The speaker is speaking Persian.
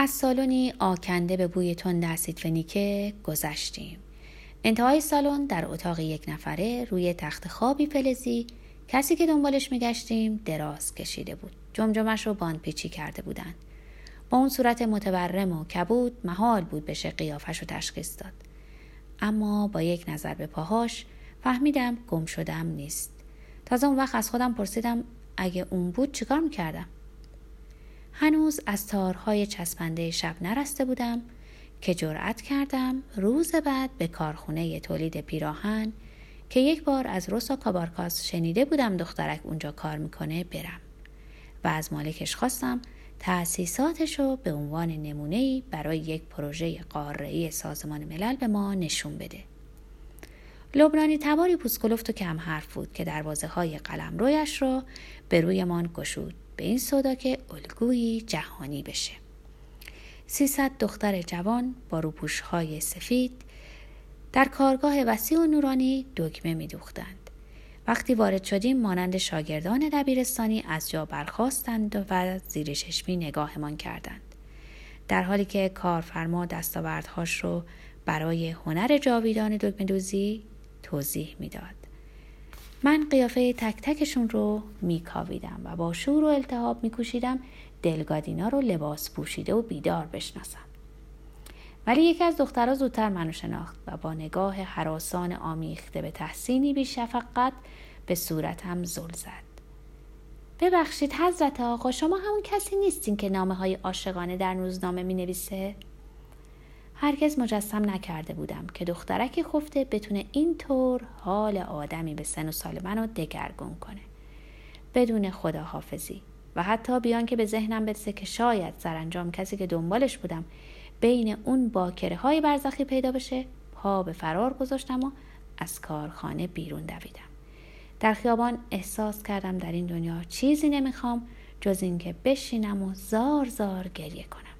از سالنی آکنده به بوی تند اسید فنیکه گذشتیم. انتهای سالن در اتاق یک نفره روی تخت خوابی فلزی کسی که دنبالش میگشتیم دراز کشیده بود. جمجمش رو باند پیچی کرده بودند. با اون صورت متورم و کبود محال بود بشه قیافش رو تشخیص داد. اما با یک نظر به پاهاش فهمیدم گم شدم نیست. تازه اون وقت از خودم پرسیدم اگه اون بود چیکار می‌کردم؟ هنوز از تارهای چسبنده شب نرسته بودم که جرأت کردم روز بعد به کارخونه تولید پیراهن که یک بار از روسا کابارکاس شنیده بودم دخترک اونجا کار می‌کنه برم و از مالکش خواستم تأسیساتش رو به عنوان نمونه برای یک پروژه قاره‌ای سازمان ملل به ما نشون بده. لبنانی تباری پوسکلفت و کم حرف بود که دروازه های قلم رویش را به رویمان گشود به این صدا که الگویی جهانی بشه. سیصد دختر جوان با روپوش های سفید در کارگاه وسیع و نورانی دکمه می دوختند. وقتی وارد شدیم مانند شاگردان دبیرستانی از جا برخواستند و زیر نگاهمان کردند. در حالی که کارفرما دستاوردهاش رو برای هنر جاویدان دکمه دوزی توضیح می‌داد. من قیافه تک تکشون رو میکاویدم و با شور و التهاب میکوشیدم دلگادینا رو لباس پوشیده و بیدار بشناسم. ولی یکی از دخترها زودتر منو شناخت و با نگاه حراسان آمیخته به تحسینی بی شفقت به صورتم زل زد. ببخشید حضرت آقا شما همون کسی نیستین که نامه های عاشقانه در روزنامه می نویسه؟ هرگز مجسم نکرده بودم که دخترک خفته بتونه اینطور حال آدمی به سن و سال منو دگرگون کنه. بدون خداحافظی. و حتی بیان که به ذهنم برسه که شاید سرانجام کسی که دنبالش بودم بین اون باکره های برزخی پیدا بشه پا به فرار گذاشتم و از کارخانه بیرون دویدم. در خیابان احساس کردم در این دنیا چیزی نمی‌خوام جز اینکه بشینم و زار زار گریه کنم.